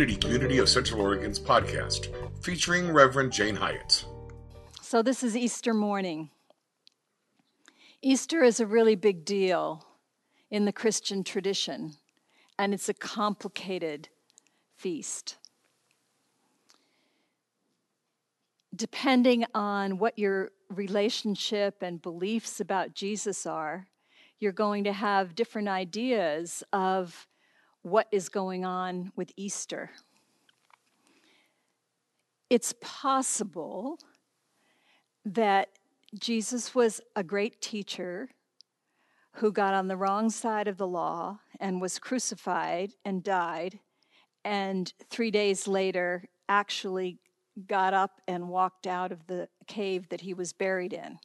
Unity Community of Central Oregon's podcast, featuring Reverend Jane Hyatt. So, this is Easter morning. Easter is a really big deal in the Christian tradition, and it's a complicated feast. Depending on what your relationship and beliefs about Jesus are, you're going to have different ideas of what is going on with Easter. It's possible that Jesus was a great teacher who got on the wrong side of the law and was crucified and died, and three days later actually got up and walked out of the cave that he was buried in.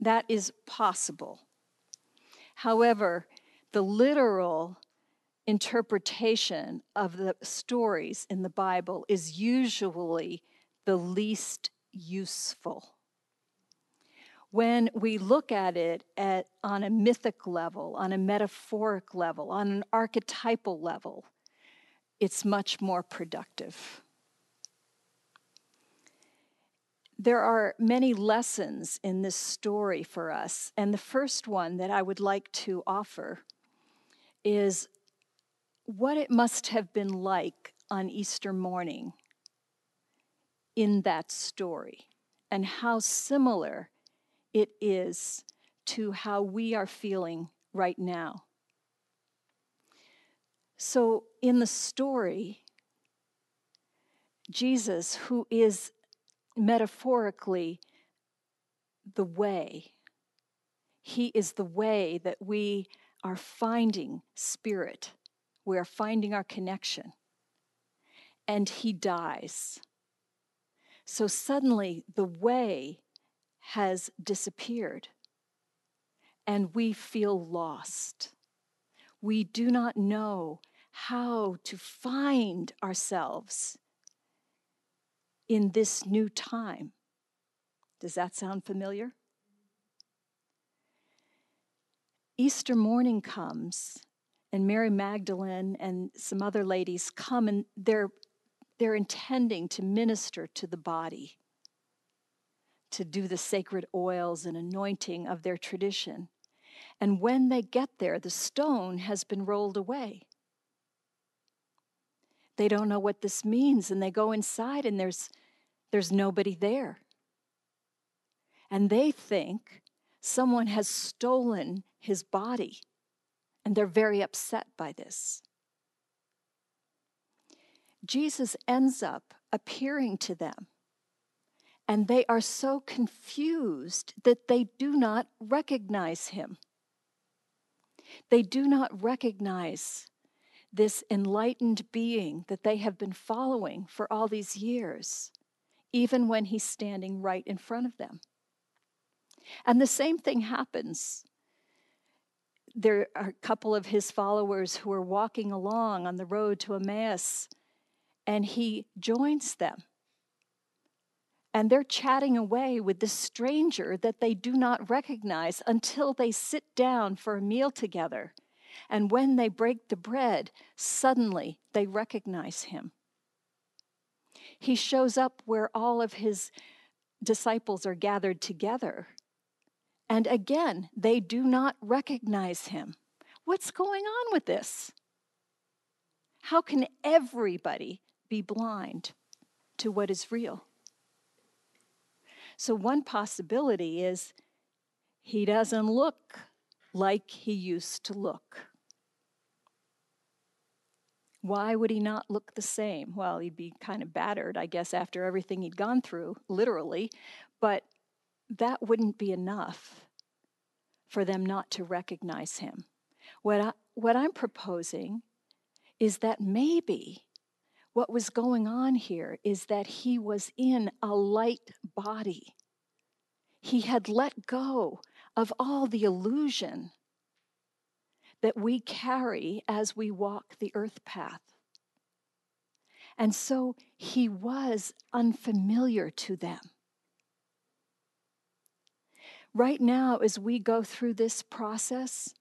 That is possible. However, the literal interpretation of the stories in the Bible is usually the least useful. When we look at it at, on a mythic level, on a metaphoric level, on an archetypal level, it's much more productive. There are many lessons in this story for us, and the first one that I would like to offer is what it must have been like on Easter morning in that story, and how similar it is to how we are feeling right now. So, in the story, Jesus, who is metaphorically the way. He is the way that we are finding spirit. We are finding our connection. And he dies. So suddenly the way has disappeared and we feel lost. We do not know how to find ourselves in this new time. Does that sound familiar? Easter morning comes, and Mary Magdalene and some other ladies come, and they're, they're intending to minister to the body, to do the sacred oils and anointing of their tradition. And when they get there, the stone has been rolled away. They don't know what this means, and they go inside, and there's, there's nobody there. And they think someone has stolen his body, and they're very upset by this. Jesus ends up appearing to them, and they are so confused that they do not recognize him. They do not recognize this enlightened being that they have been following for all these years, even when he's standing right in front of them. And the same thing happens. There are a couple of his followers who are walking along on the road to Emmaus, and he joins them. And they're chatting away with this stranger that they do not recognize until they sit down for a meal together. And when they break the bread, suddenly they recognize him. He shows up where all of his disciples are gathered together. And again, they do not recognize him. What's going on with this? How can everybody be blind to what is real? So, one possibility is he doesn't look like he used to look. Why would he not look the same? Well, he'd be kind of battered, I guess, after everything he'd gone through, literally, but that wouldn't be enough for them not to recognize him. What, I, what I'm proposing is that maybe what was going on here is that he was in a light body. He had let go of all the illusion that we carry as we walk the earth path. And so he was unfamiliar to them. Right now, as we go through this process,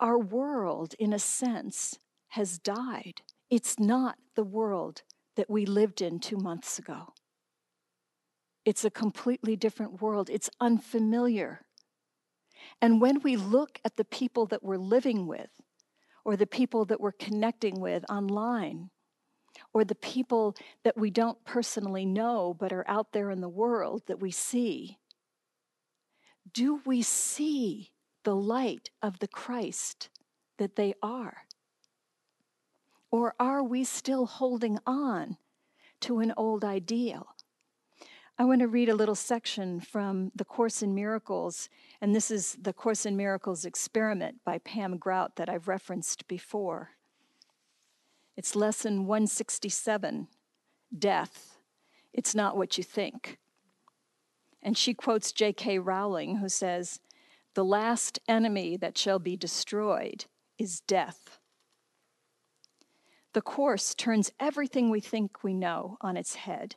our world, in a sense, has died. It's not the world that we lived in two months ago. It's a completely different world. It's unfamiliar. And when we look at the people that we're living with, or the people that we're connecting with online, or the people that we don't personally know but are out there in the world that we see, do we see the light of the Christ that they are? Or are we still holding on to an old ideal? I want to read a little section from the Course in Miracles, and this is the Course in Miracles experiment by Pam Grout that I've referenced before. It's lesson 167 Death. It's not what you think. And she quotes J.K. Rowling, who says, The last enemy that shall be destroyed is death. The Course turns everything we think we know on its head.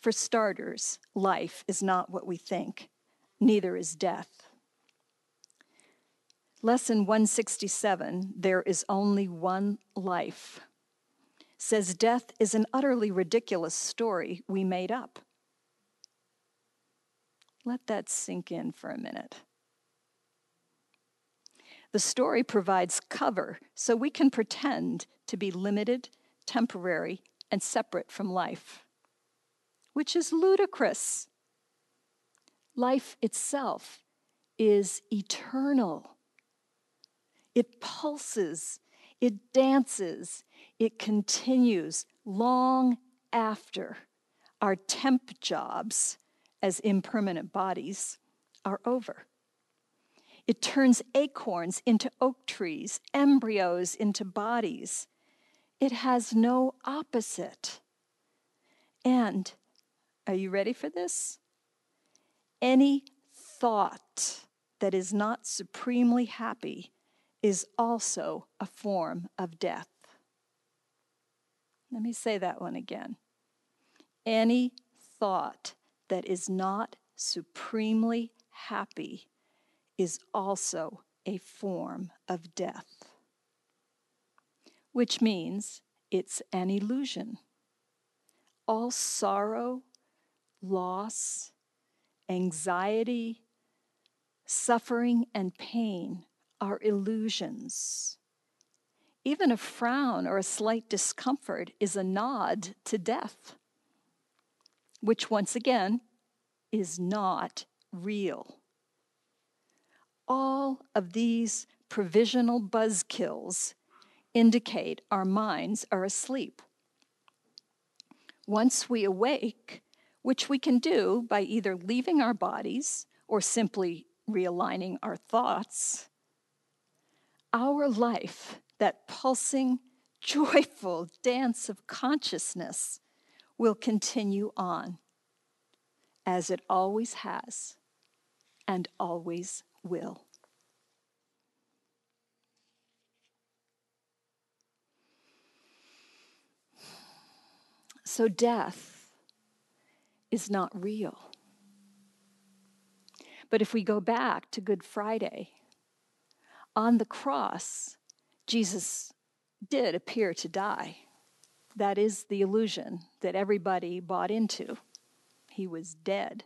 For starters, life is not what we think, neither is death. Lesson 167 There is only one life says death is an utterly ridiculous story we made up. Let that sink in for a minute. The story provides cover so we can pretend to be limited, temporary, and separate from life, which is ludicrous. Life itself is eternal. It pulses, it dances, it continues long after our temp jobs as impermanent bodies are over. It turns acorns into oak trees, embryos into bodies. It has no opposite. And, are you ready for this? Any thought that is not supremely happy is also a form of death. Let me say that one again. Any thought that is not supremely happy is also a form of death, which means it's an illusion. All sorrow, loss, anxiety, suffering, and pain are illusions. Even a frown or a slight discomfort is a nod to death, which once again is not real. All of these provisional buzzkills indicate our minds are asleep. Once we awake, which we can do by either leaving our bodies or simply realigning our thoughts, our life, that pulsing, joyful dance of consciousness, will continue on as it always has and always will. So, death is not real. But if we go back to Good Friday, on the cross, Jesus did appear to die. That is the illusion that everybody bought into. He was dead.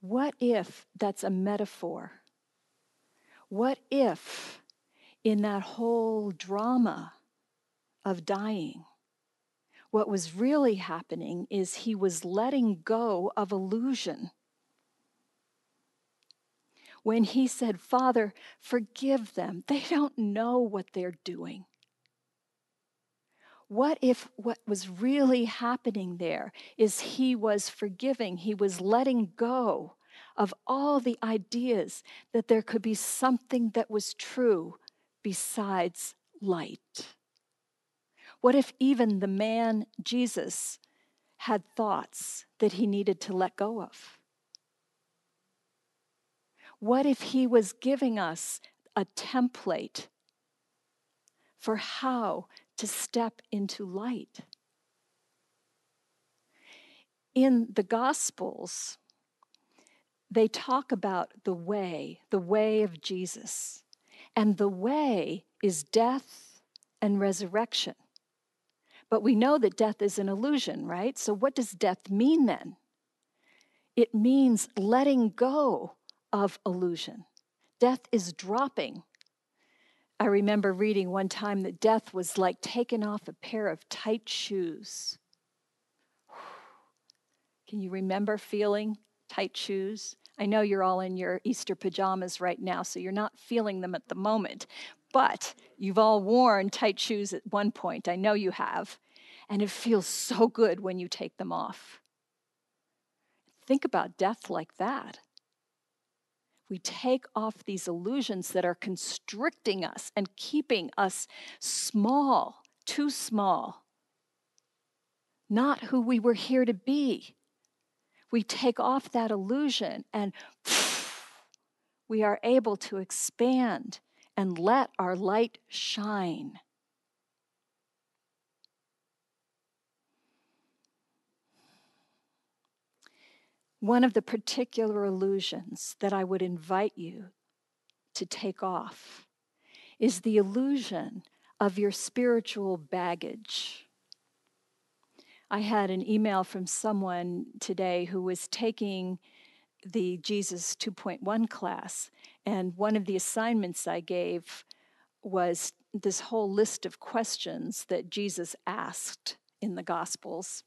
What if that's a metaphor? What if, in that whole drama of dying, what was really happening is he was letting go of illusion when he said, Father, forgive them. They don't know what they're doing. What if what was really happening there is he was forgiving, he was letting go of all the ideas that there could be something that was true besides light? What if even the man Jesus had thoughts that he needed to let go of? What if He was giving us a template for how to step into light? In the Gospels, they talk about the way, the way of Jesus. And the way is death and resurrection. But we know that death is an illusion, right? So, what does death mean then? It means letting go of illusion. Death is dropping. I remember reading one time that death was like taking off a pair of tight shoes. Can you remember feeling tight shoes? I know you're all in your Easter pajamas right now, so you're not feeling them at the moment, but you've all worn tight shoes at one point. I know you have. And it feels so good when you take them off. Think about death like that. We take off these illusions that are constricting us and keeping us small, too small, not who we were here to be we take off that illusion and we are able to expand and let our light shine. One of the particular illusions that I would invite you to take off is the illusion of your spiritual baggage. I had an email from someone today who was taking the Jesus 2.1 class, and one of the assignments I gave was this whole list of questions that Jesus asked in the Gospels.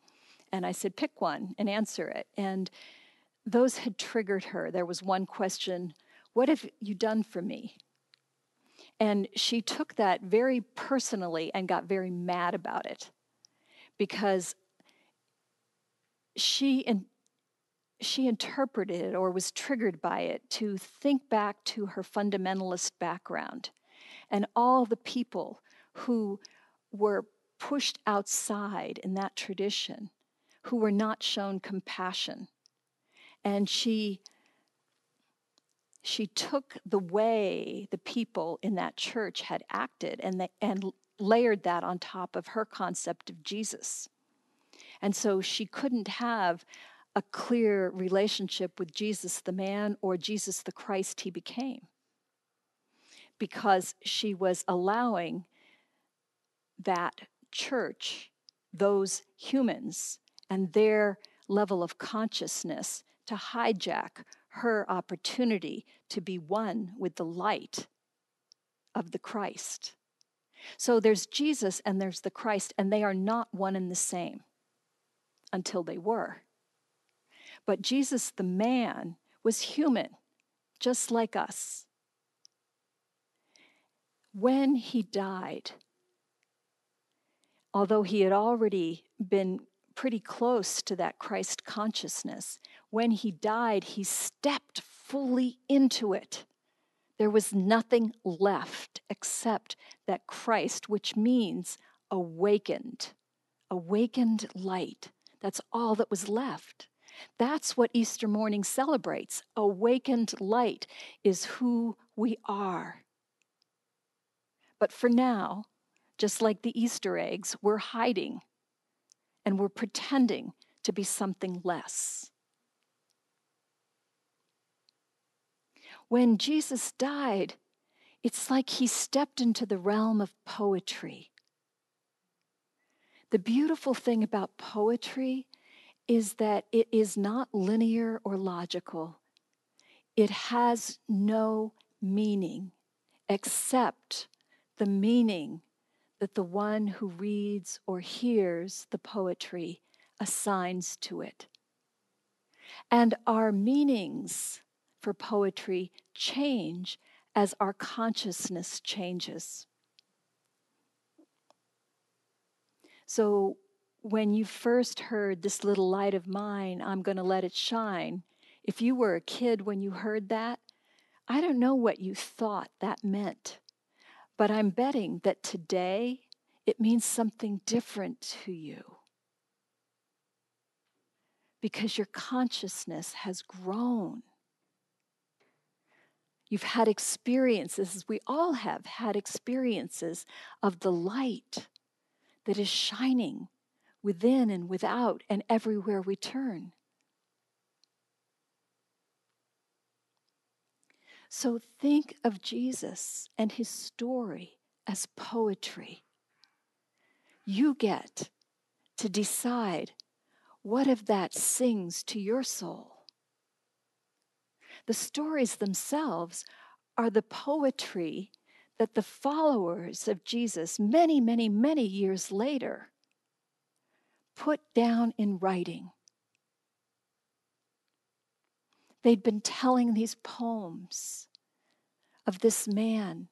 And I said, pick one and answer it. And those had triggered her. There was one question What have you done for me? And she took that very personally and got very mad about it because she in, she interpreted or was triggered by it to think back to her fundamentalist background and all the people who were pushed outside in that tradition who were not shown compassion and she she took the way the people in that church had acted and they, and layered that on top of her concept of Jesus. And so she couldn't have a clear relationship with Jesus the man or Jesus the Christ he became because she was allowing that church, those humans, and their level of consciousness to hijack her opportunity to be one with the light of the Christ. So there's Jesus and there's the Christ, and they are not one and the same until they were. But Jesus, the man, was human, just like us. When he died, although he had already been pretty close to that Christ consciousness, when he died, he stepped fully into it. There was nothing left except that Christ, which means awakened, awakened light. That's all that was left. That's what Easter morning celebrates. Awakened light is who we are. But for now, just like the Easter eggs, we're hiding and we're pretending to be something less. When Jesus died, it's like he stepped into the realm of poetry. The beautiful thing about poetry is that it is not linear or logical. It has no meaning except the meaning that the one who reads or hears the poetry assigns to it. And our meanings for poetry change as our consciousness changes. So when you first heard this little light of mine, I'm going to let it shine, if you were a kid when you heard that, I don't know what you thought that meant. But I'm betting that today it means something different to you. Because your consciousness has grown. You've had experiences, we all have had experiences of the light that is shining within and without and everywhere we turn. So think of Jesus and his story as poetry. You get to decide what of that sings to your soul. The stories themselves are the poetry that the followers of Jesus, many, many, many years later, put down in writing. They'd been telling these poems of this man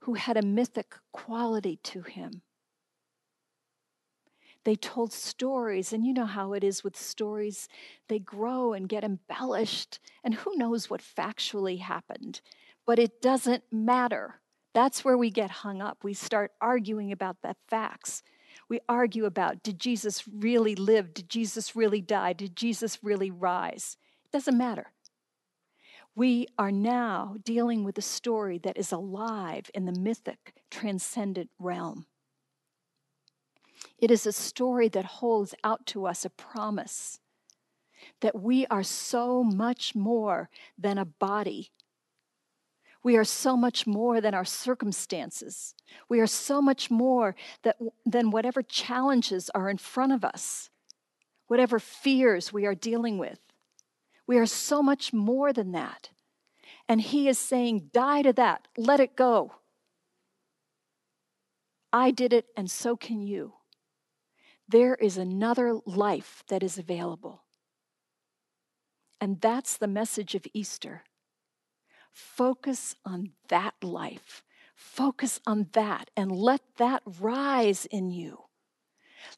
who had a mythic quality to him. They told stories, and you know how it is with stories. They grow and get embellished, and who knows what factually happened. But it doesn't matter. That's where we get hung up. We start arguing about the facts. We argue about did Jesus really live? Did Jesus really die? Did Jesus really rise? It doesn't matter. We are now dealing with a story that is alive in the mythic, transcendent realm. It is a story that holds out to us a promise that we are so much more than a body. We are so much more than our circumstances. We are so much more that, than whatever challenges are in front of us, whatever fears we are dealing with. We are so much more than that. And he is saying, Die to that, let it go. I did it, and so can you. There is another life that is available. And that's the message of Easter. Focus on that life. Focus on that and let that rise in you.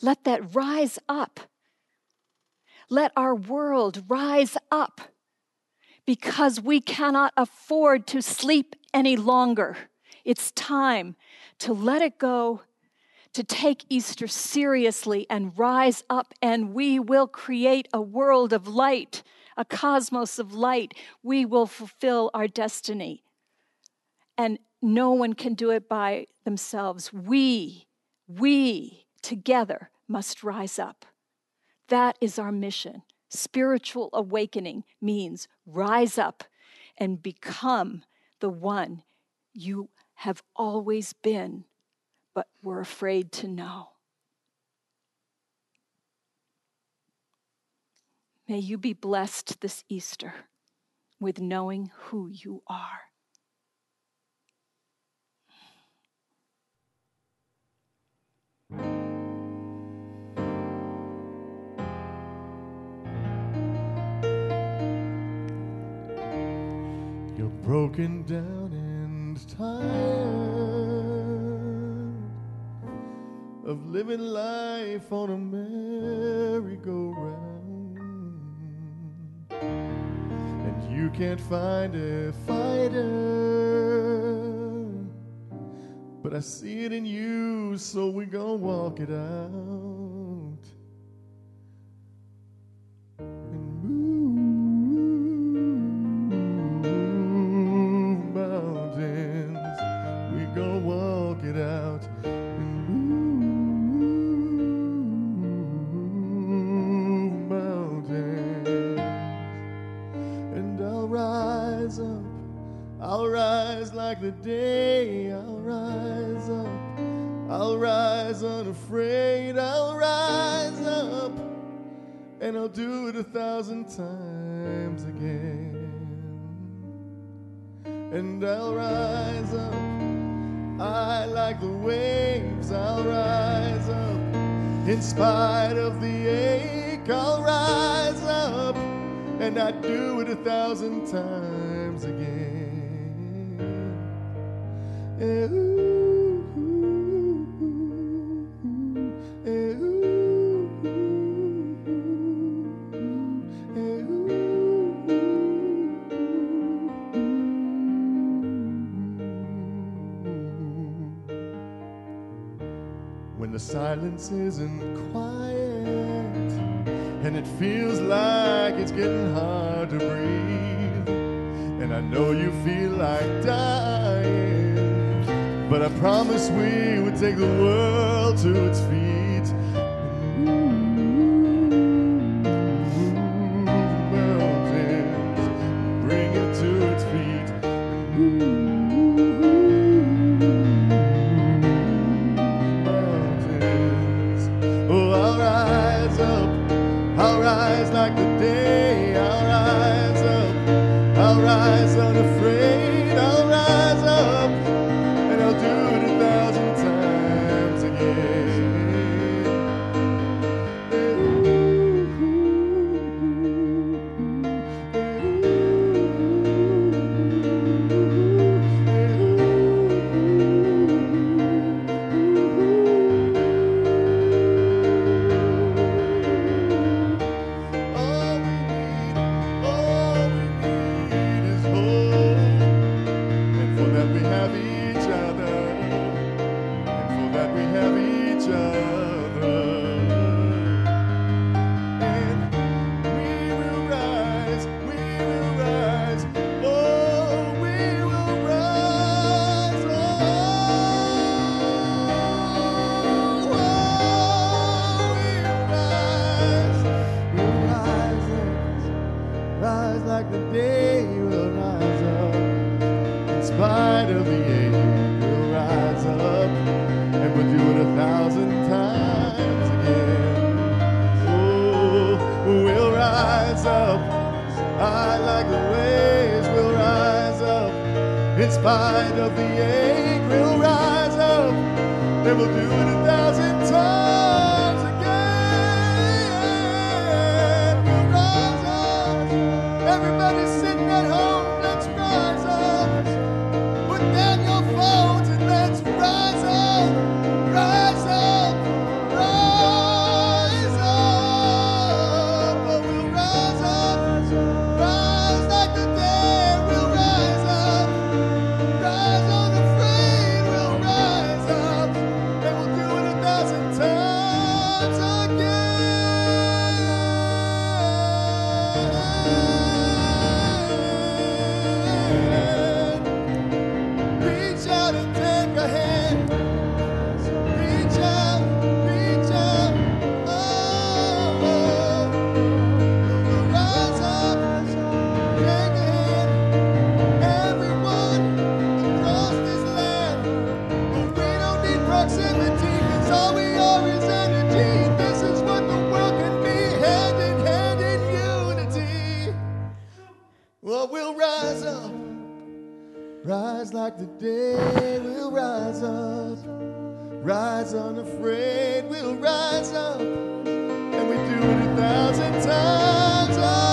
Let that rise up let our world rise up because we cannot afford to sleep any longer. It's time to let it go, to take Easter seriously and rise up, and we will create a world of light, a cosmos of light. We will fulfill our destiny. And no one can do it by themselves. We, we together must rise up. That is our mission. Spiritual awakening means rise up and become the one you have always been, but we're afraid to know. May you be blessed this Easter with knowing who you are. you are. broken down and tired of living life on a merry-go-round. And you can't find a fighter, but I see it in you, so we gonna walk it out. Times again. And I'll rise up. I, like the waves, I'll rise up. In spite of the ache, I'll rise up. And I do it a thousand times again. Silence isn't quiet, and it feels like it's getting hard to breathe. And I know you feel like dying, but I promise we would take the world to its feet. light of the age will rise up and we'll do it a thousand times again. Oh, we'll rise up. I like the waves We'll rise up in spite of the ache. We'll rise up and we'll do it a thousand times. Rise like the day, we'll rise up. Rise unafraid, we'll rise up. And we do it a thousand times. Oh.